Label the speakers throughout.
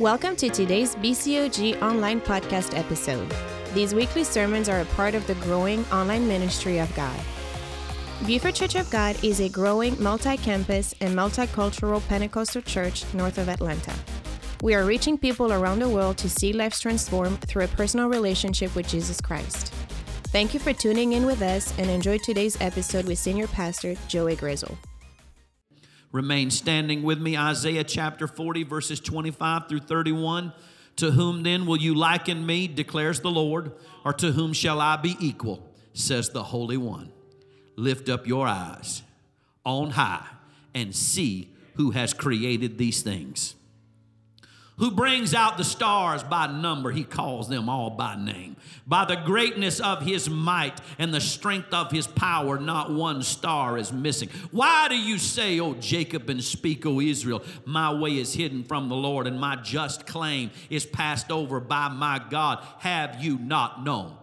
Speaker 1: Welcome to today's BCOG online podcast episode. These weekly sermons are a part of the growing online ministry of God. Buford Church of God is a growing multi campus and multicultural Pentecostal church north of Atlanta. We are reaching people around the world to see lives transformed through a personal relationship with Jesus Christ. Thank you for tuning in with us and enjoy today's episode with Senior Pastor Joey Grizzle.
Speaker 2: Remain standing with me, Isaiah chapter 40, verses 25 through 31. To whom then will you liken me, declares the Lord, or to whom shall I be equal, says the Holy One. Lift up your eyes on high and see who has created these things who brings out the stars by number. He calls them all by name. By the greatness of his might and the strength of his power, not one star is missing. Why do you say, O Jacob, and speak, O Israel, my way is hidden from the Lord, and my just claim is passed over by my God? Have you not known?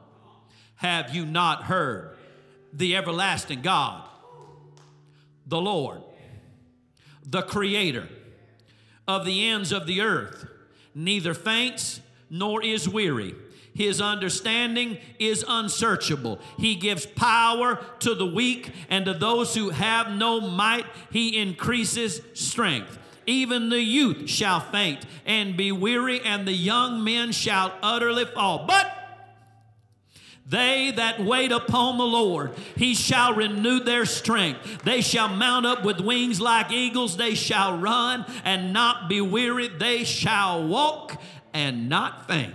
Speaker 2: Have you not heard? The everlasting God, the Lord, the Creator of the ends of the earth, neither faints nor is weary. His understanding is unsearchable. He gives power to the weak, and to those who have no might, he increases strength. Even the youth shall faint and be weary, and the young men shall utterly fall. But they that wait upon the Lord, he shall renew their strength. They shall mount up with wings like eagles. They shall run and not be weary. They shall walk and not faint.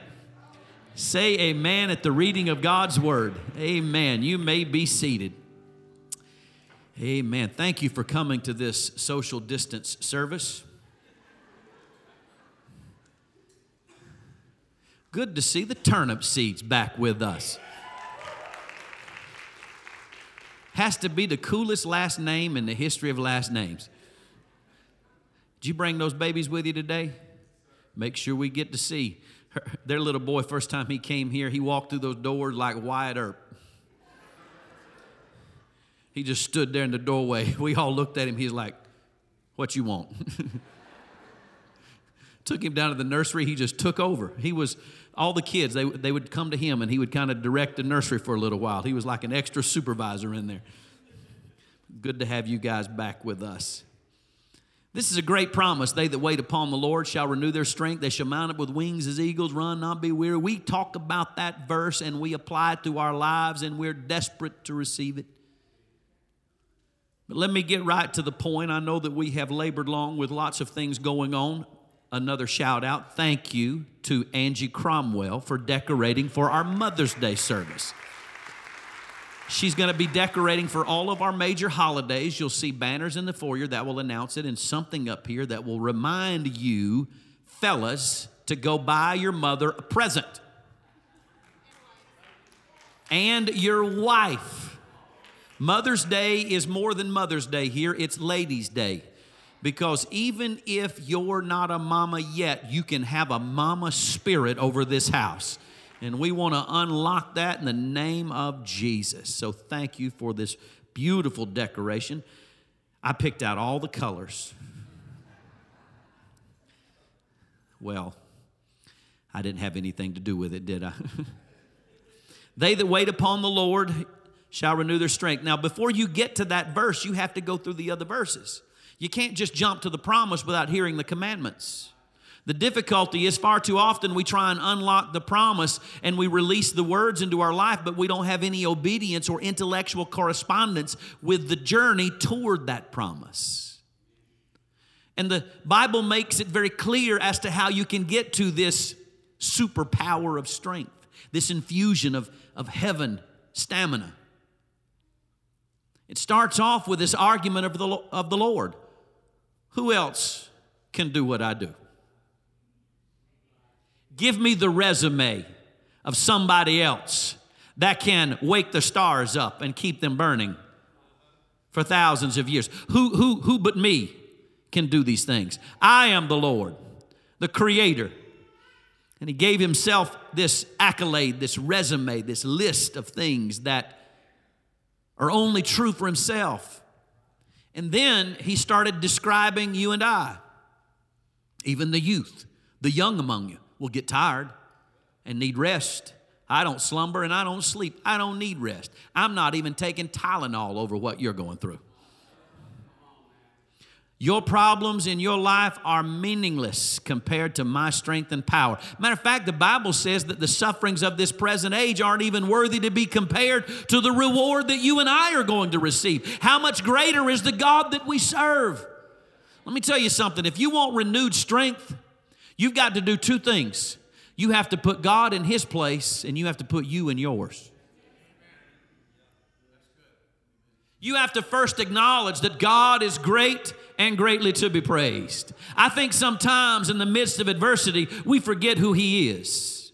Speaker 2: Say amen at the reading of God's word. Amen. You may be seated. Amen. Thank you for coming to this social distance service. Good to see the Turnipseeds back with us. Has to be the coolest last name in the history of last names. Did you bring those babies with you today? Make sure we get to see her, their little boy. First time he came here, he walked through those doors like Wyatt Earp. He just stood there in the doorway. We all looked at him. He's like, What you want? took him down to the nursery. He just took over. He was all the kids, they, they would come to him and he would kind of direct the nursery for a little while. He was like an extra supervisor in there. Good to have you guys back with us. This is a great promise. They that wait upon the Lord shall renew their strength. They shall mount up with wings as eagles, run, not be weary. We talk about that verse and we apply it to our lives, and we're desperate to receive it. But let me get right to the point. I know that we have labored long with lots of things going on another shout out thank you to Angie Cromwell for decorating for our Mother's Day service. She's going to be decorating for all of our major holidays. You'll see banners in the foyer that will announce it and something up here that will remind you, fellas, to go buy your mother a present. And your wife. Mother's Day is more than Mother's Day here, it's Ladies' Day. Because even if you're not a mama yet, you can have a mama spirit over this house. And we want to unlock that in the name of Jesus. So thank you for this beautiful decoration. I picked out all the colors. Well, I didn't have anything to do with it, did I? they that wait upon the Lord shall renew their strength. Now, before you get to that verse, you have to go through the other verses. You can't just jump to the promise without hearing the commandments. The difficulty is far too often we try and unlock the promise and we release the words into our life, but we don't have any obedience or intellectual correspondence with the journey toward that promise. And the Bible makes it very clear as to how you can get to this superpower of strength, this infusion of, of heaven stamina. It starts off with this argument of the, of the Lord. Who else can do what I do? Give me the resume of somebody else that can wake the stars up and keep them burning for thousands of years. Who, who, who but me can do these things? I am the Lord, the Creator. And He gave Himself this accolade, this resume, this list of things that are only true for Himself. And then he started describing you and I, even the youth, the young among you will get tired and need rest. I don't slumber and I don't sleep. I don't need rest. I'm not even taking Tylenol over what you're going through. Your problems in your life are meaningless compared to my strength and power. Matter of fact, the Bible says that the sufferings of this present age aren't even worthy to be compared to the reward that you and I are going to receive. How much greater is the God that we serve? Let me tell you something. If you want renewed strength, you've got to do two things. You have to put God in His place, and you have to put you in yours. You have to first acknowledge that God is great and greatly to be praised. I think sometimes in the midst of adversity, we forget who He is.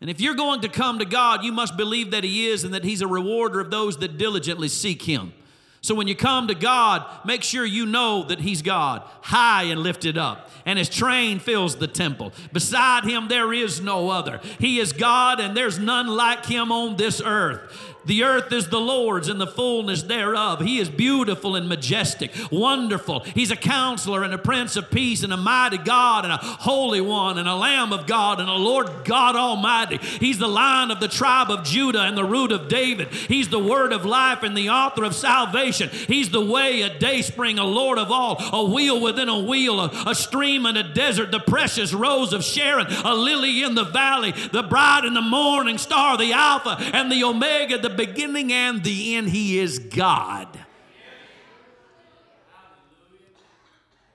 Speaker 2: And if you're going to come to God, you must believe that He is and that He's a rewarder of those that diligently seek Him. So when you come to God, make sure you know that He's God, high and lifted up, and His train fills the temple. Beside Him, there is no other. He is God, and there's none like Him on this earth. The earth is the Lord's and the fullness thereof. He is beautiful and majestic, wonderful. He's a counselor and a prince of peace and a mighty God and a holy one and a lamb of God and a Lord God Almighty. He's the lion of the tribe of Judah and the root of David. He's the word of life and the author of salvation. He's the way, a day spring, a Lord of all, a wheel within a wheel, a, a stream in a desert, the precious rose of Sharon, a lily in the valley, the bride in the morning star, the Alpha and the Omega, the beginning and the end. He is God.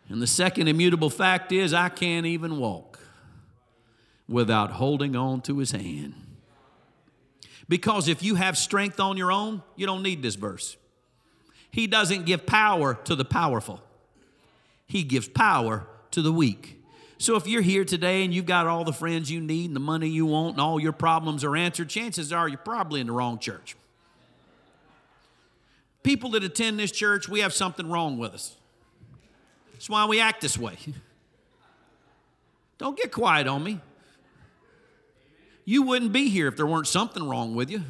Speaker 2: And the second immutable fact is, I can't even walk without holding on to his hand. Because if you have strength on your own, you don't need this verse. He doesn't give power to the powerful, He gives power to the weak. So if you're here today and you've got all the friends you need and the money you want and all your problems are answered, chances are you're probably in the wrong church. People that attend this church, we have something wrong with us. That's why we act this way. Don't get quiet on me. You wouldn't be here if there weren't something wrong with you.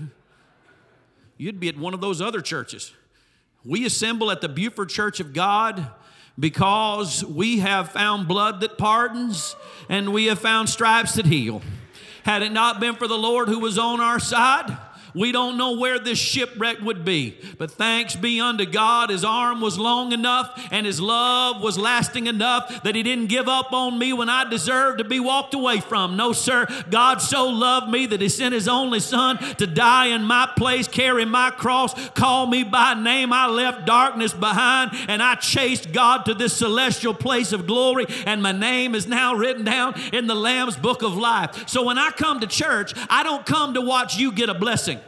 Speaker 2: You'd be at one of those other churches. We assemble at the Buford Church of God because we have found blood that pardons and we have found stripes that heal. Had it not been for the Lord who was on our side, we don't know where this shipwreck would be. But thanks be unto God, his arm was long enough and his love was lasting enough that he didn't give up on me when I deserved to be walked away from. No, sir. God so loved me that he sent his only son to die in my place, carry my cross, call me by name. I left darkness behind and I chased God to this celestial place of glory, and my name is now written down in the Lamb's book of life. So when I come to church, I don't come to watch you get a blessing.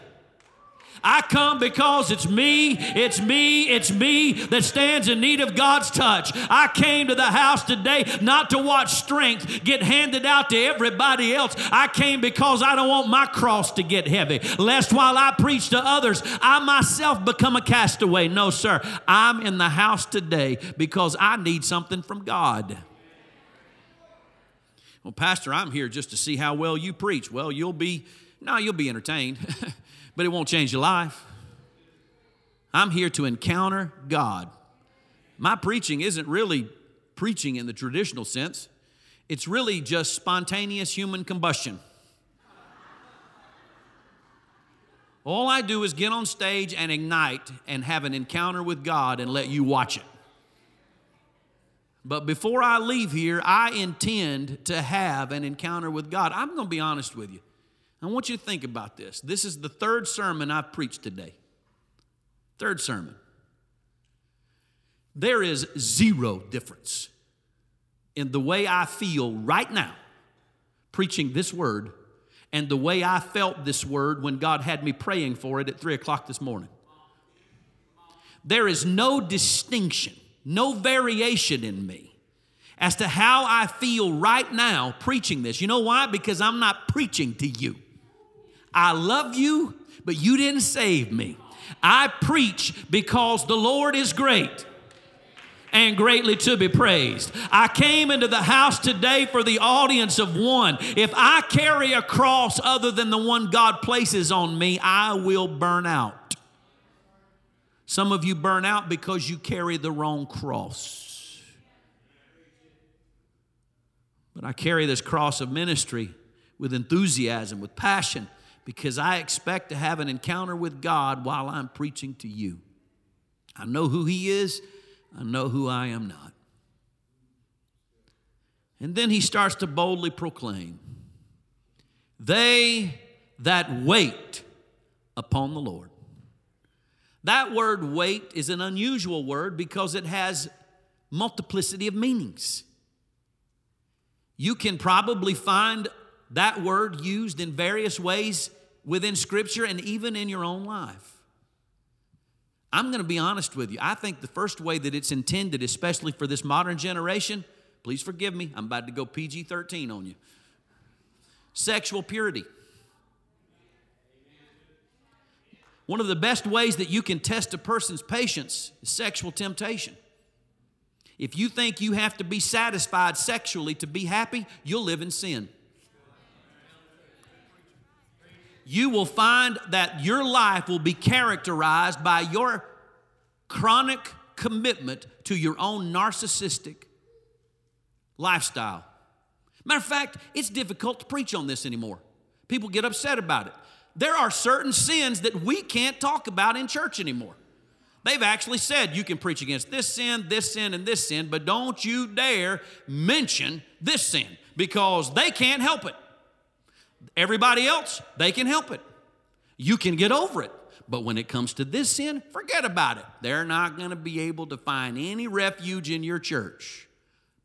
Speaker 2: I come because it's me, it's me, it's me that stands in need of God's touch. I came to the house today not to watch strength get handed out to everybody else. I came because I don't want my cross to get heavy, lest while I preach to others, I myself become a castaway. No, sir. I'm in the house today because I need something from God. Well, Pastor, I'm here just to see how well you preach. Well, you'll be, no, you'll be entertained. but it won't change your life. I'm here to encounter God. My preaching isn't really preaching in the traditional sense, it's really just spontaneous human combustion. All I do is get on stage and ignite and have an encounter with God and let you watch it. But before I leave here, I intend to have an encounter with God. I'm going to be honest with you. I want you to think about this. This is the third sermon I've preached today. Third sermon. There is zero difference in the way I feel right now preaching this word and the way I felt this word when God had me praying for it at 3 o'clock this morning. There is no distinction, no variation in me as to how I feel right now preaching this. You know why? Because I'm not preaching to you. I love you, but you didn't save me. I preach because the Lord is great and greatly to be praised. I came into the house today for the audience of one. If I carry a cross other than the one God places on me, I will burn out. Some of you burn out because you carry the wrong cross. But I carry this cross of ministry with enthusiasm, with passion, because I expect to have an encounter with God while I'm preaching to you. I know who He is, I know who I am not. And then he starts to boldly proclaim, They that wait upon the Lord. That word wait is an unusual word because it has multiplicity of meanings. You can probably find that word used in various ways within Scripture and even in your own life. I'm going to be honest with you. I think the first way that it's intended, especially for this modern generation, please forgive me, I'm about to go PG 13 on you. Sexual purity. One of the best ways that you can test a person's patience is sexual temptation. If you think you have to be satisfied sexually to be happy, you'll live in sin. You will find that your life will be characterized by your chronic commitment to your own narcissistic lifestyle. Matter of fact, it's difficult to preach on this anymore. People get upset about it. There are certain sins that we can't talk about in church anymore. They've actually said you can preach against this sin, this sin, and this sin, but don't you dare mention this sin because they can't help it. Everybody else, they can help it. You can get over it. But when it comes to this sin, forget about it. They're not going to be able to find any refuge in your church.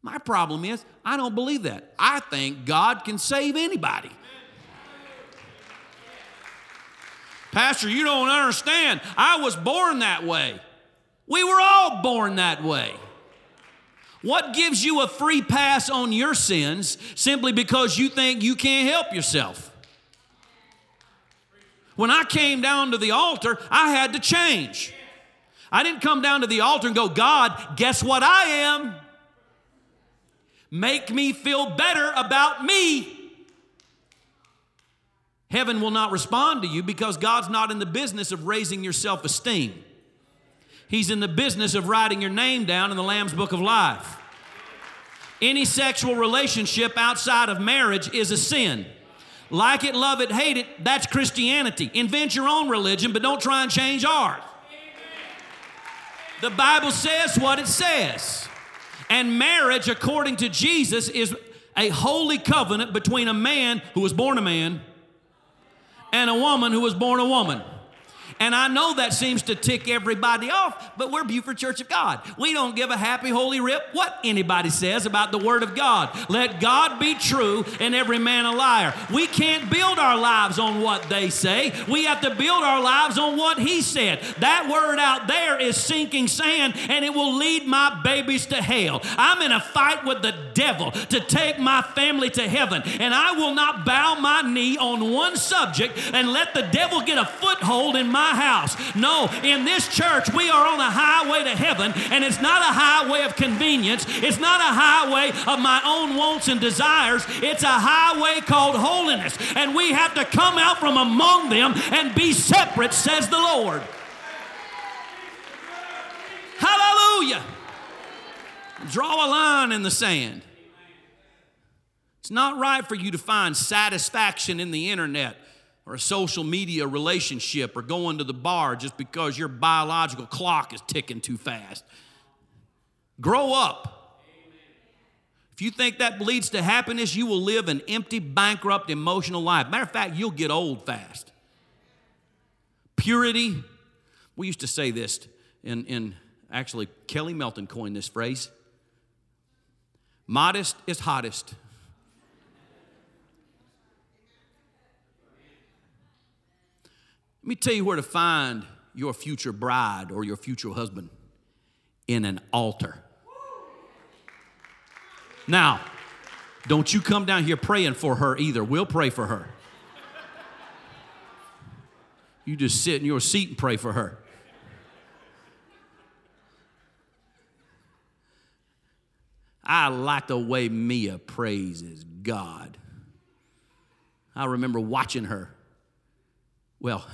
Speaker 2: My problem is, I don't believe that. I think God can save anybody. Pastor, you don't understand. I was born that way. We were all born that way. What gives you a free pass on your sins simply because you think you can't help yourself? When I came down to the altar, I had to change. I didn't come down to the altar and go, God, guess what I am? Make me feel better about me. Heaven will not respond to you because God's not in the business of raising your self esteem. He's in the business of writing your name down in the Lamb's Book of Life. Any sexual relationship outside of marriage is a sin. Like it, love it, hate it, that's Christianity. Invent your own religion, but don't try and change ours. The Bible says what it says. And marriage, according to Jesus, is a holy covenant between a man who was born a man and a woman who was born a woman. And I know that seems to tick everybody off, but we're Buford Church of God. We don't give a happy, holy rip what anybody says about the Word of God. Let God be true and every man a liar. We can't build our lives on what they say, we have to build our lives on what He said. That word out there is sinking sand and it will lead my babies to hell. I'm in a fight with the devil to take my family to heaven, and I will not bow my knee on one subject and let the devil get a foothold in my my house. No, in this church, we are on a highway to heaven, and it's not a highway of convenience. It's not a highway of my own wants and desires. It's a highway called holiness, and we have to come out from among them and be separate, says the Lord. Hallelujah. Draw a line in the sand. It's not right for you to find satisfaction in the internet or a social media relationship or going to the bar just because your biological clock is ticking too fast. Grow up. If you think that leads to happiness, you will live an empty, bankrupt, emotional life. Matter of fact, you'll get old fast. Purity, we used to say this in, in actually, Kelly Melton coined this phrase modest is hottest. Let me tell you where to find your future bride or your future husband in an altar. Now, don't you come down here praying for her either. We'll pray for her. You just sit in your seat and pray for her. I like the way Mia praises God. I remember watching her well,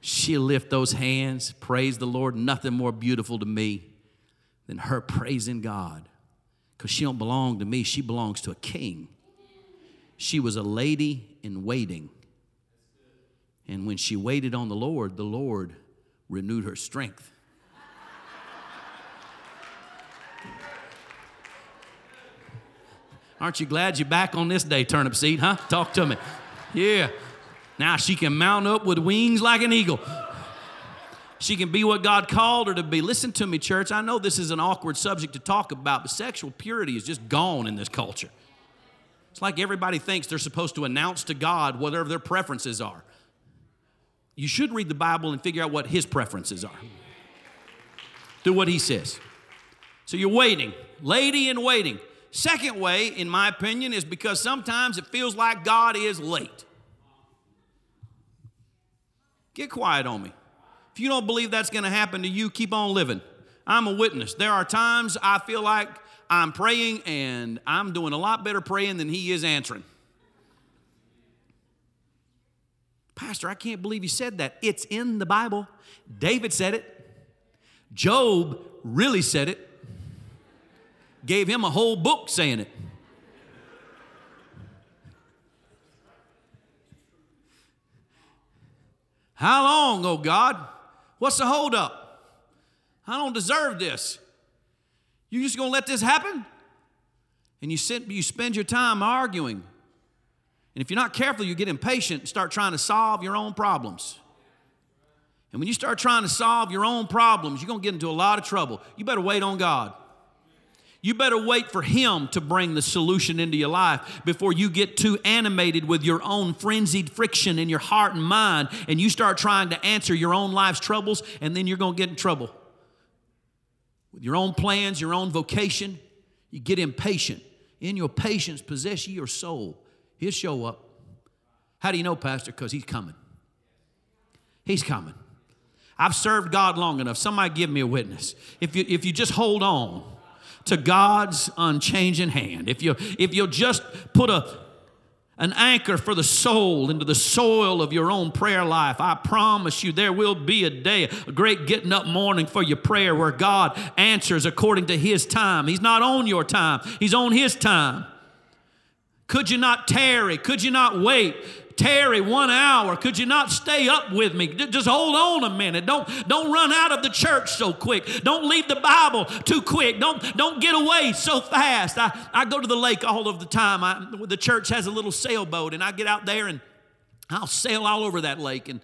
Speaker 2: she'll lift those hands, praise the Lord. Nothing more beautiful to me than her praising God. Because she don't belong to me. She belongs to a king. She was a lady in waiting. And when she waited on the lord the lord renewed her strength aren't you glad you're back on this day Turnipseed huh talk to me yeah now she can mount up with wings like an eagle she can be what God called her to be. Listen to me, church. I know this is an awkward subject to talk about, but sexual purity is just gone in this culture. It's like everybody thinks they're supposed to announce to God whatever their preferences are. You should read the Bible and figure out what His preferences are. Do what He says. So you're waiting, lady in waiting. Second way, in my opinion, is because sometimes it feels like God is late. Get quiet on me. If you don't believe that's going to happen to you, keep on living. I'm a witness. There are times I feel like I'm praying and I'm doing a lot better praying than He is answering. Pastor, I can't believe you said that. It's in the Bible. David said it. Job really said it. Gave him a whole book saying it. How long, oh God? What's the holdup? I don't deserve this. You just gonna let this happen? And you sit, you spend your time arguing. And if you're not careful, you get impatient and start trying to solve your own problems. And when you start trying to solve your own problems, you're gonna get into a lot of trouble. You better wait on God. You better wait for Him to bring the solution into your life before you get too animated with your own frenzied friction in your heart and mind and you start trying to answer your own life's troubles, and then you're going to get in trouble. With your own plans, your own vocation, you get impatient. In your patience, possess your soul. He'll show up. How do you know, Pastor? Because He's coming. He's coming. I've served God long enough. Somebody give me a witness. If you, if you just hold on, to God's unchanging hand, if you if you'll just put a an anchor for the soul into the soil of your own prayer life. I promise you, there will be a day, a great getting up morning for your prayer where God answers according to His time. He's not on your time, He's on His time. Could you not tarry? Could you not wait? Tarry one hour. Could you not stay up with me? Just hold on a minute. Don't, don't run out of the church so quick. Don't leave the Bible too quick. Don't, don't get away so fast. I, I go to the lake all of the time. I, the church has a little sailboat, and I get out there and I'll sail all over that lake. And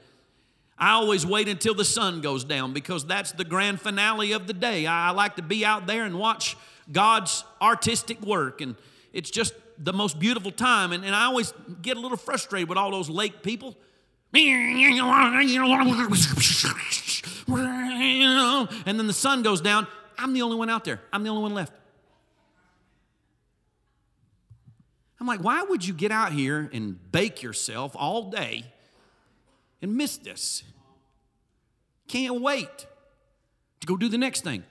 Speaker 2: I always wait until the sun goes down because that's the grand finale of the day. I, I like to be out there and watch God's artistic work. And it's just the most beautiful time. And, and I always get a little frustrated with all those lake people. And then the sun goes down. I'm the only one out there. I'm the only one left. I'm like, why would you get out here and bake yourself all day and miss this? Can't wait to go do the next thing.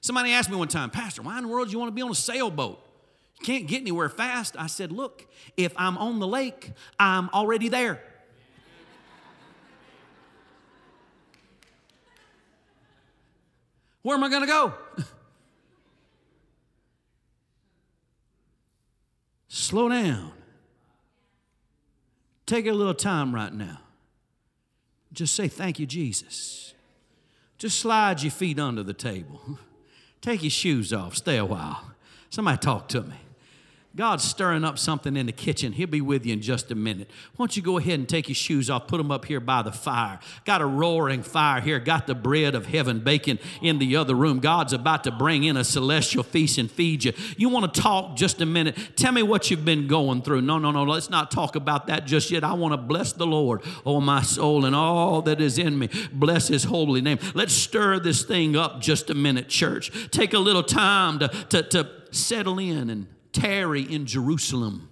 Speaker 2: Somebody asked me one time, Pastor, why in the world do you want to be on a sailboat? Can't get anywhere fast. I said, Look, if I'm on the lake, I'm already there. Where am I going to go? Slow down. Take a little time right now. Just say, Thank you, Jesus. Just slide your feet under the table. Take your shoes off. Stay a while. Somebody talk to me. God's stirring up something in the kitchen. He'll be with you in just a minute. Why don't you go ahead and take your shoes off, put them up here by the fire. Got a roaring fire here, got the bread of heaven baking in the other room. God's about to bring in a celestial feast and feed you. You want to talk just a minute? Tell me what you've been going through. No, no, no, let's not talk about that just yet. I want to bless the Lord, oh my soul, and all that is in me. Bless his holy name. Let's stir this thing up just a minute, church. Take a little time to, to, to settle in and tarry in Jerusalem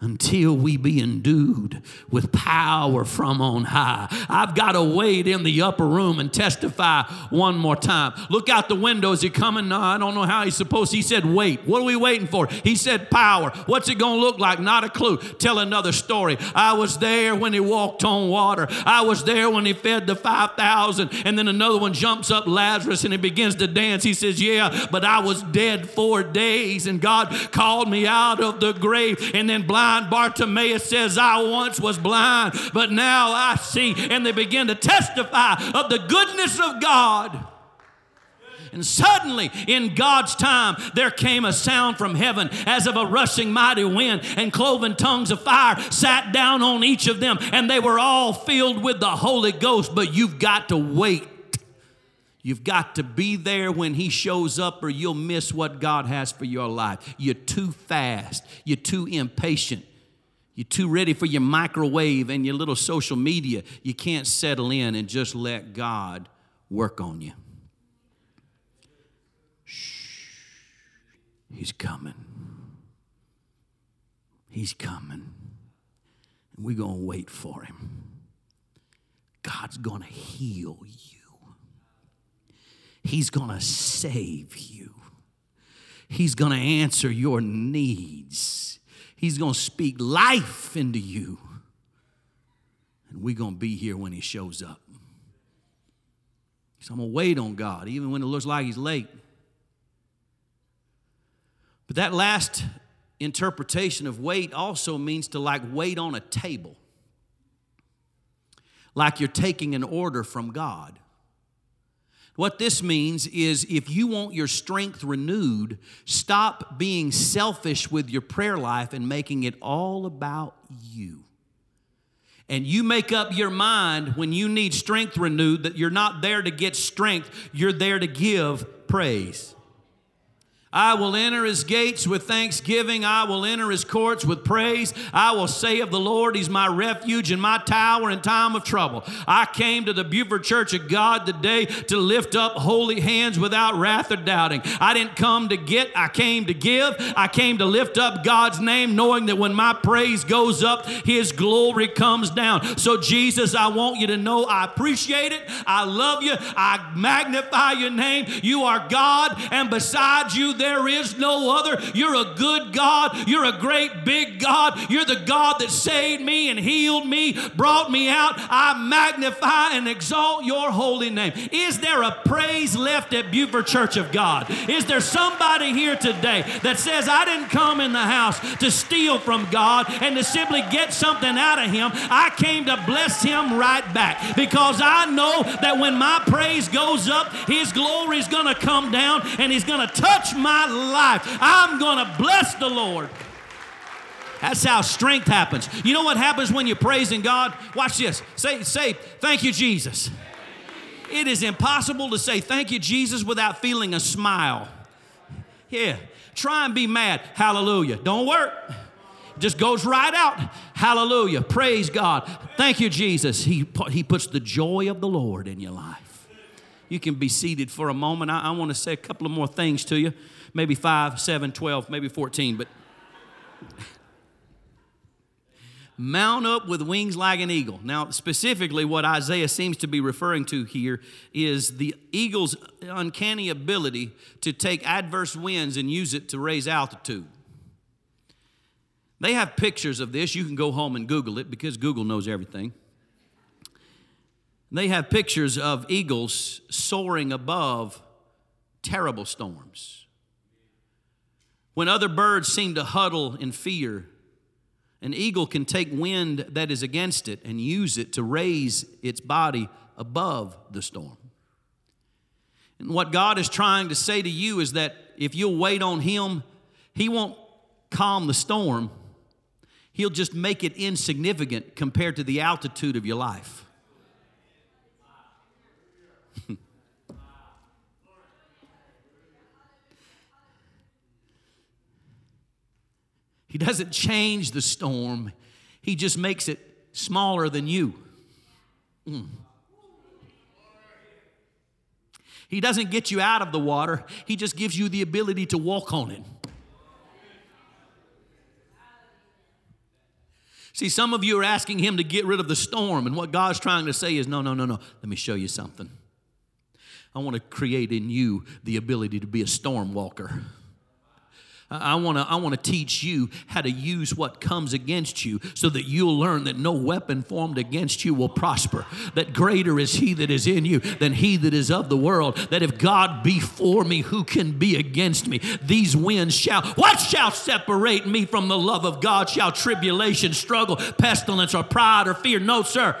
Speaker 2: until we be endued with power from on high. I've got to wait in the upper room and testify one more time. Look out the window. Is he coming? No, I don't know how he's supposed. He said, wait. What are we waiting for? He said, power. What's it going to look like? Not a clue. Tell another story. I was there when he walked on water. I was there when he fed the 5,000. And then another one jumps up Lazarus and he begins to dance. He says, yeah, but I was dead four days and God called me out of the grave. And then blind blind. Bartimaeus says, I once was blind, but now I see. And they begin to testify of the goodness of God. And suddenly, in God's time, there came a sound from heaven as of a rushing mighty wind, and cloven tongues of fire sat down on each of them, and they were all filled with the Holy Ghost. But you've got to wait. You've got to be there when He shows up, or you'll miss what God has for your life. You're too fast, you're too impatient, you're too ready for your microwave and your little social media. You can't settle in and just let God work on you. Shh. He's coming. He's coming. And we're going to wait for him. God's going to heal you. He's going to save you. He's going to answer your needs. He's going to speak life into you. And we're going to be here when He shows up. So I'm going to wait on God, even when it looks like He's late. But that last interpretation of wait also means to like wait on a table, like you're taking an order from God. What this means is if you want your strength renewed, stop being selfish with your prayer life and making it all about you. And you make up your mind when you need strength renewed that you're not there to get strength, you're there to give praise. I will enter his gates with thanksgiving. I will enter his courts with praise. I will say of the Lord, he's my refuge and my tower in time of trouble. I came to the Buford Church of God today to lift up holy hands without wrath or doubting. I didn't come to get, I came to give. I came to lift up God's name, knowing that when my praise goes up, his glory comes down. So, Jesus, I want you to know I appreciate it. I love you. I magnify your name. You are God, and besides you, there is no other. You're a good God. You're a great big God. You're the God that saved me and healed me, brought me out. I magnify and exalt your holy name. Is there a praise left at Buford Church of God? Is there somebody here today that says, I didn't come in the house to steal from God and to simply get something out of Him? I came to bless Him right back because I know that when my praise goes up, His glory is going to come down and He's going to touch my my life. I'm going to bless the Lord. That's how strength happens. You know what happens when you're praising God? Watch this. Say, say, thank you, Jesus. It is impossible to say thank you, Jesus, without feeling a smile. Yeah. Try and be mad. Hallelujah. Don't work. Just goes right out. Hallelujah. Praise God. Thank you, Jesus. He, he puts the joy of the Lord in your life. You can be seated for a moment. I, I want to say a couple of more things to you maybe 5, 7, 12, maybe 14, but mount up with wings like an eagle. Now, specifically, what Isaiah seems to be referring to here is the eagle's uncanny ability to take adverse winds and use it to raise altitude. They have pictures of this. You can go home and Google it because Google knows everything. They have pictures of eagles soaring above terrible storms. When other birds seem to huddle in fear, an eagle can take wind that is against it and use it to raise its body above the storm. And what God is trying to say to you is that if you'll wait on Him, He won't calm the storm, He'll just make it insignificant compared to the altitude of your life. He doesn't change the storm, He just makes it smaller than you. Mm. He doesn't get you out of the water, He just gives you the ability to walk on it. See, some of you are asking him to get rid of the storm, and what God's trying to say is no, no, no, no. Let me show you something. I want to create in you the ability to be a storm walker. I want to I want to teach you how to use what comes against you so that you'll learn that no weapon formed against you will prosper. That greater is he that is in you than he that is of the world. That if God be for me, who can be against me? These winds shall what shall separate me from the love of God? Shall tribulation, struggle, pestilence, or pride or fear? No, sir.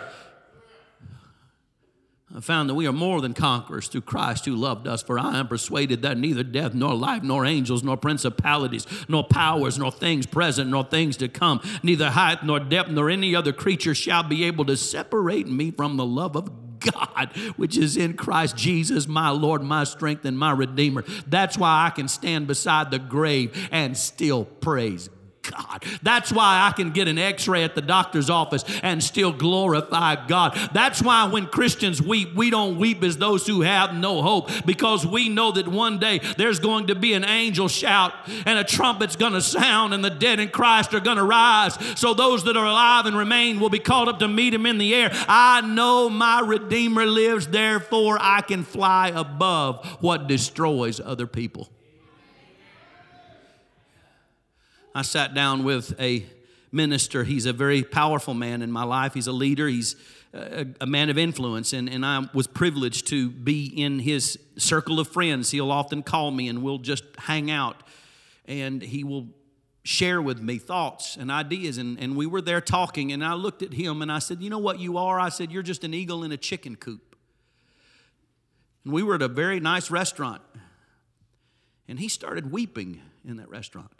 Speaker 2: I found that we are more than conquerors through Christ who loved us. For I am persuaded that neither death, nor life, nor angels, nor principalities, nor powers, nor things present, nor things to come, neither height, nor depth, nor any other creature shall be able to separate me from the love of God, which is in Christ Jesus, my Lord, my strength, and my Redeemer. That's why I can stand beside the grave and still praise God. That's why I can get an x ray at the doctor's office and still glorify God. That's why when Christians weep, we don't weep as those who have no hope because we know that one day there's going to be an angel shout and a trumpet's going to sound and the dead in Christ are going to rise. So those that are alive and remain will be called up to meet him in the air. I know my Redeemer lives, therefore I can fly above what destroys other people. I sat down with a minister. He's a very powerful man in my life. He's a leader. He's a, a, man of influence, and, and I was privileged to be in his circle of friends. He'll often call me and we'll just hang out, and he will share with me thoughts and ideas. And, and we were there talking, and I looked at him and I said, You know what you are? I said, You're just an eagle in a chicken coop. And we were at a very nice restaurant, and he started weeping in that restaurant.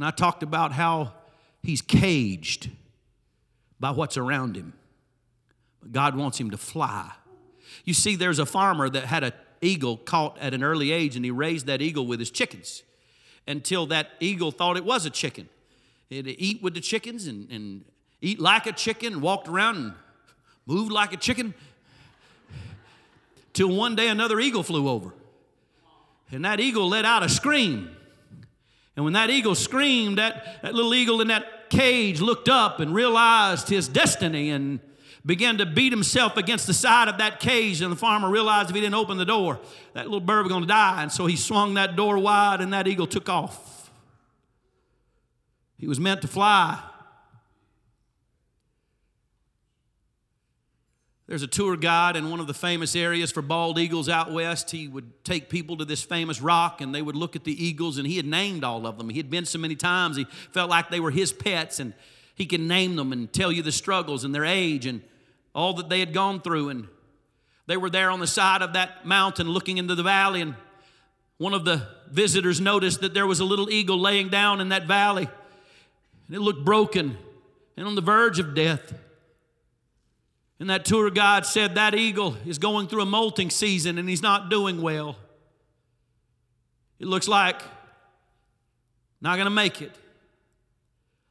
Speaker 2: And I talked about how he's caged by what's around him. But God wants him to fly. You see, there's a farmer that had an eagle caught at an early age, and he raised that eagle with his chickens until that eagle thought it was a chicken. It'd eat with the chickens and, and eat like a chicken, walked around and moved like a chicken. Till one day another eagle flew over. And that eagle let out a scream. And when that eagle screamed, that, that little eagle in that cage looked up and realized his destiny and began to beat himself against the side of that cage. And the farmer realized if he didn't open the door, that little bird was going to die. And so he swung that door wide and that eagle took off. He was meant to fly. There's a tour guide in one of the famous areas for bald eagles out west. He would take people to this famous rock and they would look at the eagles, and he had named all of them. He had been so many times, he felt like they were his pets, and he could name them and tell you the struggles and their age and all that they had gone through. And they were there on the side of that mountain looking into the valley, and one of the visitors noticed that there was a little eagle laying down in that valley, and it looked broken and on the verge of death. And that tour guide said that eagle is going through a molting season and he's not doing well. It looks like not going to make it.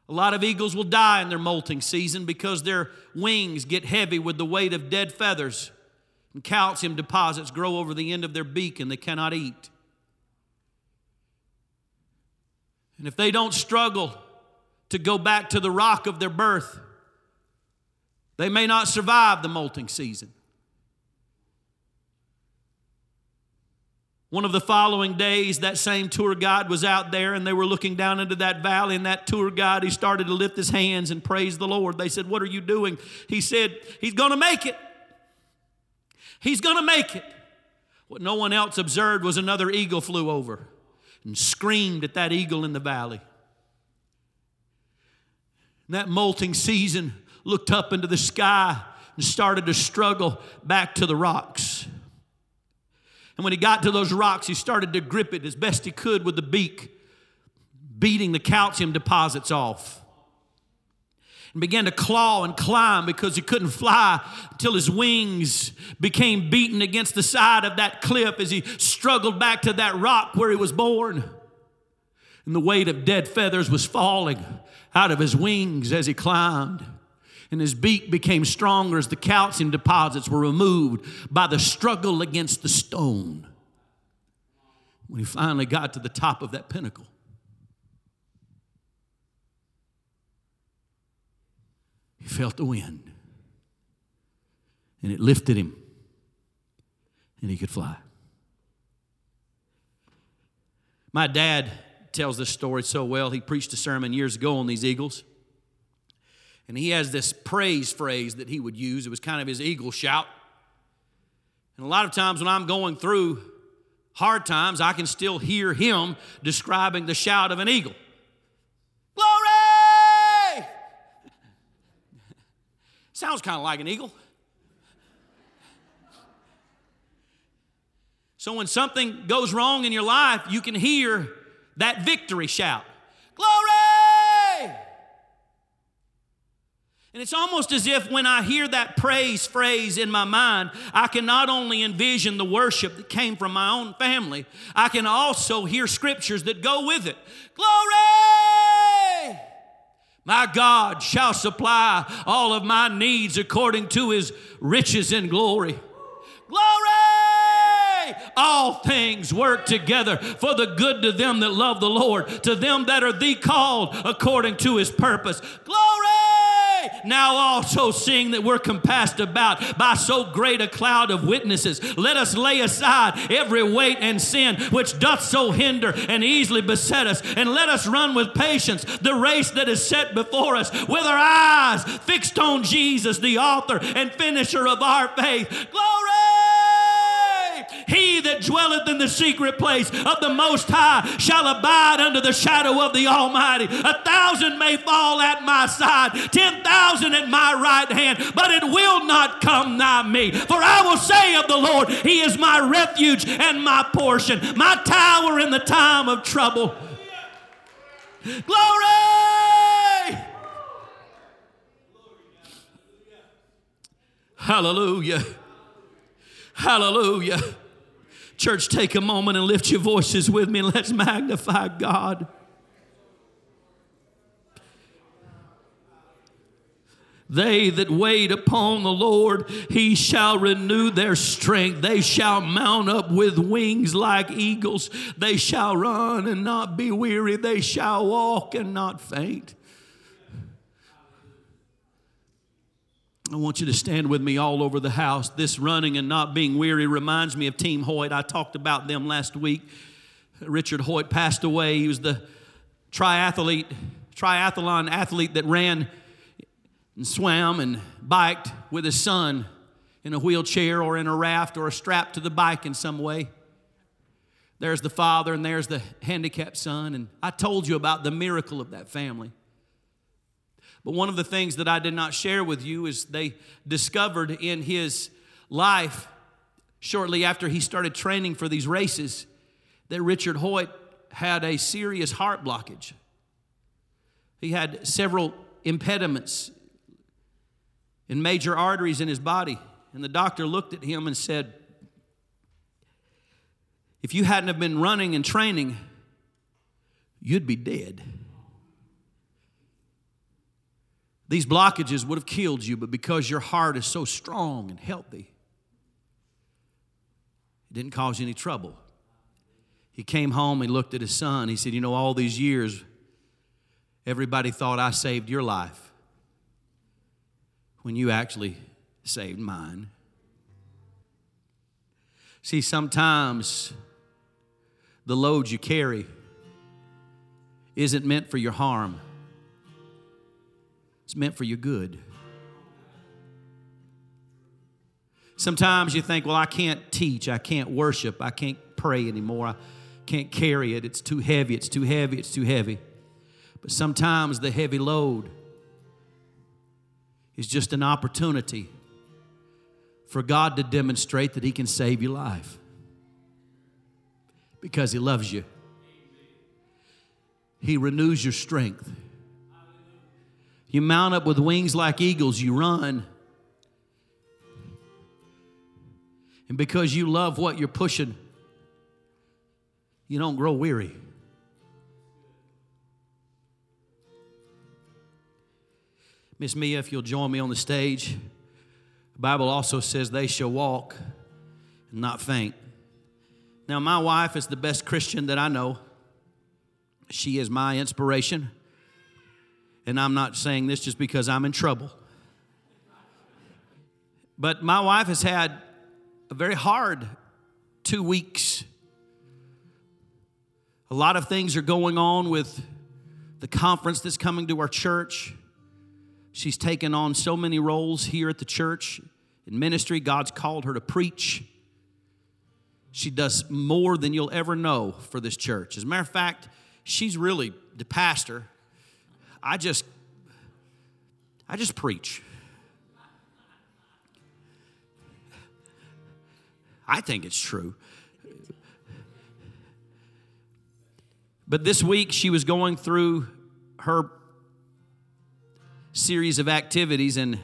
Speaker 2: A lot of eagles will die in their molting season because their wings get heavy with the weight of dead feathers, and calcium deposits grow over the end of their beak and they cannot eat. And if they don't struggle to go back to the rock of their birth, they may not survive the molting season. One of the following days, that same tour guide was out there and they were looking down into that valley. And that tour guide, he started to lift his hands and praise the Lord. They said, What are you doing? He said, He's going to make it. He's going to make it. What no one else observed was another eagle flew over and screamed at that eagle in the valley. And that molting season looked up into the sky and started to struggle back to the rocks. And when he got to those rocks, he started to grip it as best he could with the beak, beating the calcium deposits off. And began to claw and climb because he couldn't fly until his wings became beaten against the side of that cliff as he struggled back to that rock where he was born. And the weight of dead feathers was falling out of his wings as he climbed and his beak became stronger as the calcium deposits were removed by the struggle against the stone. When he finally got to the top of that pinnacle, he felt the wind. And it lifted him. And he could fly. My dad tells this story so well. He preached a sermon years ago on these eagles. And he has this praise phrase that he would use. It was kind of his eagle shout. And a lot of times when I'm going through hard times, I can still hear him describing the shout of an eagle. Glory! Sounds kind of like an eagle. So when something goes wrong in your life, you can hear that victory shout. Glory! And it's almost as if when I hear that praise phrase in my mind, I can not only envision the worship that came from my own family, I can also hear scriptures that go with it. Glory! My God shall supply all of my needs according to his riches and glory. Glory! All things work together for the good to them that love the Lord, to them that are the called according to his purpose. Glory! Now also seeing that we're compassed about by so great a cloud of witnesses, let us lay aside every weight and sin which doth so hinder and easily beset us, and let us run with patience the race that is set before us, with our eyes fixed on Jesus, the author and finisher of our faith. Glory! He that dwelleth in the secret place of the Most High shall abide under the shadow of the Almighty. A thousand may fall at my side, ten thousand at my right hand, but it will not come nigh me. For I will say of the Lord, He is my refuge and my portion, my tower in the time of trouble. Glory! Hallelujah. Hallelujah. Church, take a moment and lift your voices with me and let's magnify God. They that wait upon the Lord, he shall renew their strength. They shall mount up with wings like eagles. They shall run and not be weary. They shall walk and not faint. I want you to stand with me all over the house. This running and not being weary reminds me of Team Hoyt. I talked about them last week. Richard Hoyt passed away. He was the triathlete, triathlon athlete that ran and swam and biked with his son in a wheelchair or in a raft or a strap to the bike in some way. There's the father and there's the handicapped son. And I told you about the miracle of that family. But one of the things that I did not share with you is they discovered in his life, shortly after he started training for these races, that Richard Hoyt had a serious heart blockage. He had several impediments in major arteries in his body. And the doctor looked at him and said, If you hadn't have been running and training, you'd be dead. These blockages would have killed you, but because your heart is so strong and healthy, it didn't cause you any trouble. He came home, he looked at his son. He said, You know, all these years, everybody thought I saved your life when you actually saved mine. See, sometimes the load you carry isn't meant for your harm. It's meant for your good. Sometimes you think, well, I can't teach, I can't worship, I can't pray anymore, I can't carry it, it's too heavy, it's too heavy, it's too heavy. But sometimes the heavy load is just an opportunity for God to demonstrate that He can save your life because He loves you. He renews your strength. You mount up with wings like eagles, you run. And because you love what you're pushing, you don't grow weary. Miss Mia, if you'll join me on the stage, the Bible also says they shall walk and not faint. Now, my wife is the best Christian that I know. She is my inspiration. And I'm not saying this just because I'm in trouble. But my wife has had a very hard two weeks. A lot of things are going on with the conference that's coming to our church. She's taken on so many roles here at the church in ministry. God's called her to preach. She does more than you'll ever know for this church. As a matter of fact, she's really the pastor. I just I just preach. I think it's true. But this week she was going through her series of activities, and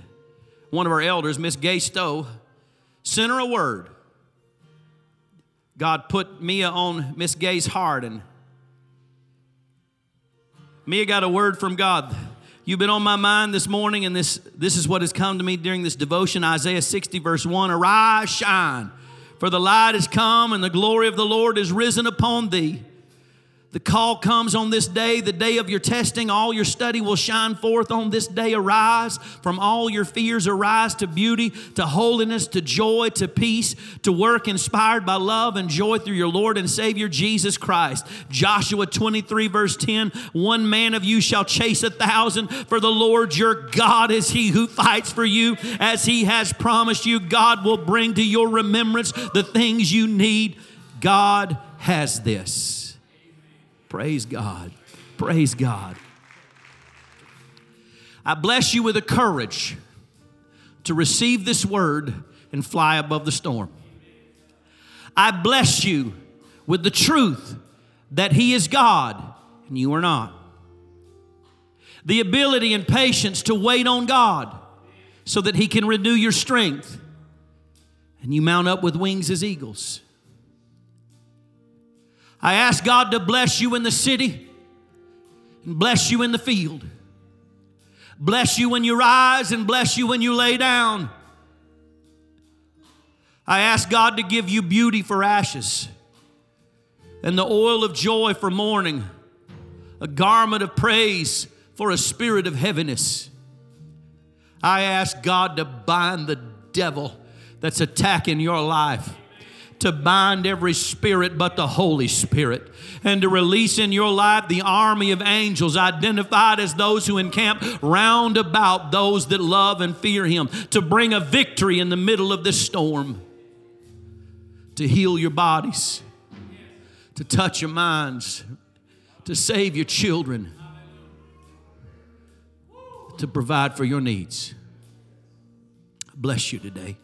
Speaker 2: one of our elders, Miss Gay Stowe, sent her a word. God put Mia on Miss Gay's heart, and Mia got a word from God. You've been on my mind this morning, and this, this is what has come to me during this devotion Isaiah 60, verse 1 Arise, shine, for the light has come, and the glory of the Lord is risen upon thee. The call comes on this day, the day of your testing. All your study will shine forth on this day. Arise from all your fears. Arise to beauty, to holiness, to joy, to peace, to work inspired by love and joy through your Lord and Savior Jesus Christ. Joshua 23, verse 10 One man of you shall chase a thousand, for the Lord your God is he who fights for you. As he has promised you, God will bring to your remembrance the things you need. God has this. Praise God. Praise God. I bless you with the courage to receive this word and fly above the storm. I bless you with the truth that He is God and you are not. The ability and patience to wait on God so that He can renew your strength and you mount up with wings as eagles. I ask God to bless you in the city and bless you in the field. Bless you when you rise and bless you when you lay down. I ask God to give you beauty for ashes and the oil of joy for mourning, a garment of praise for a spirit of heaviness. I ask God to bind the devil that's attacking your life to bind every spirit but the Holy Spirit and to release in your life the army of angels identified as those who encamp round about those that love and fear Him, to bring a victory in the middle of this storm, to heal your bodies, to touch your minds, to save your children, to provide for your needs. Bless you today.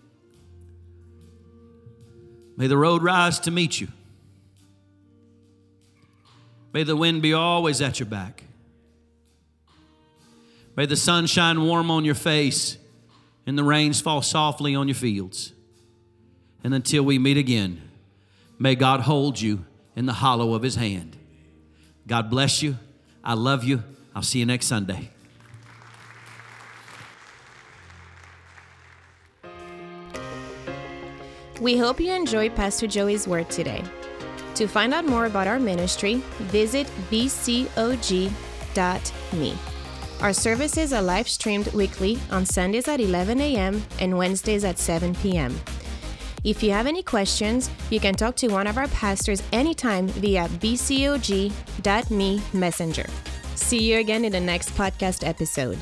Speaker 2: May the road rise to meet you. May the wind be always at your back. May the sun shine warm on your face and the rains fall softly on your fields. And until we meet again, may God hold you in the hollow of his hand. God bless you. I love you. I'll see you next Sunday.
Speaker 1: We hope you enjoyed Pastor Joey's word today. To find out more about our ministry, visit bcog.me. Our services are live streamed weekly on Sundays at 11 a.m. and Wednesdays at 7 p.m. If you have any questions, you can talk to one of our pastors anytime via bcog.me messenger. See you again in the next podcast episode.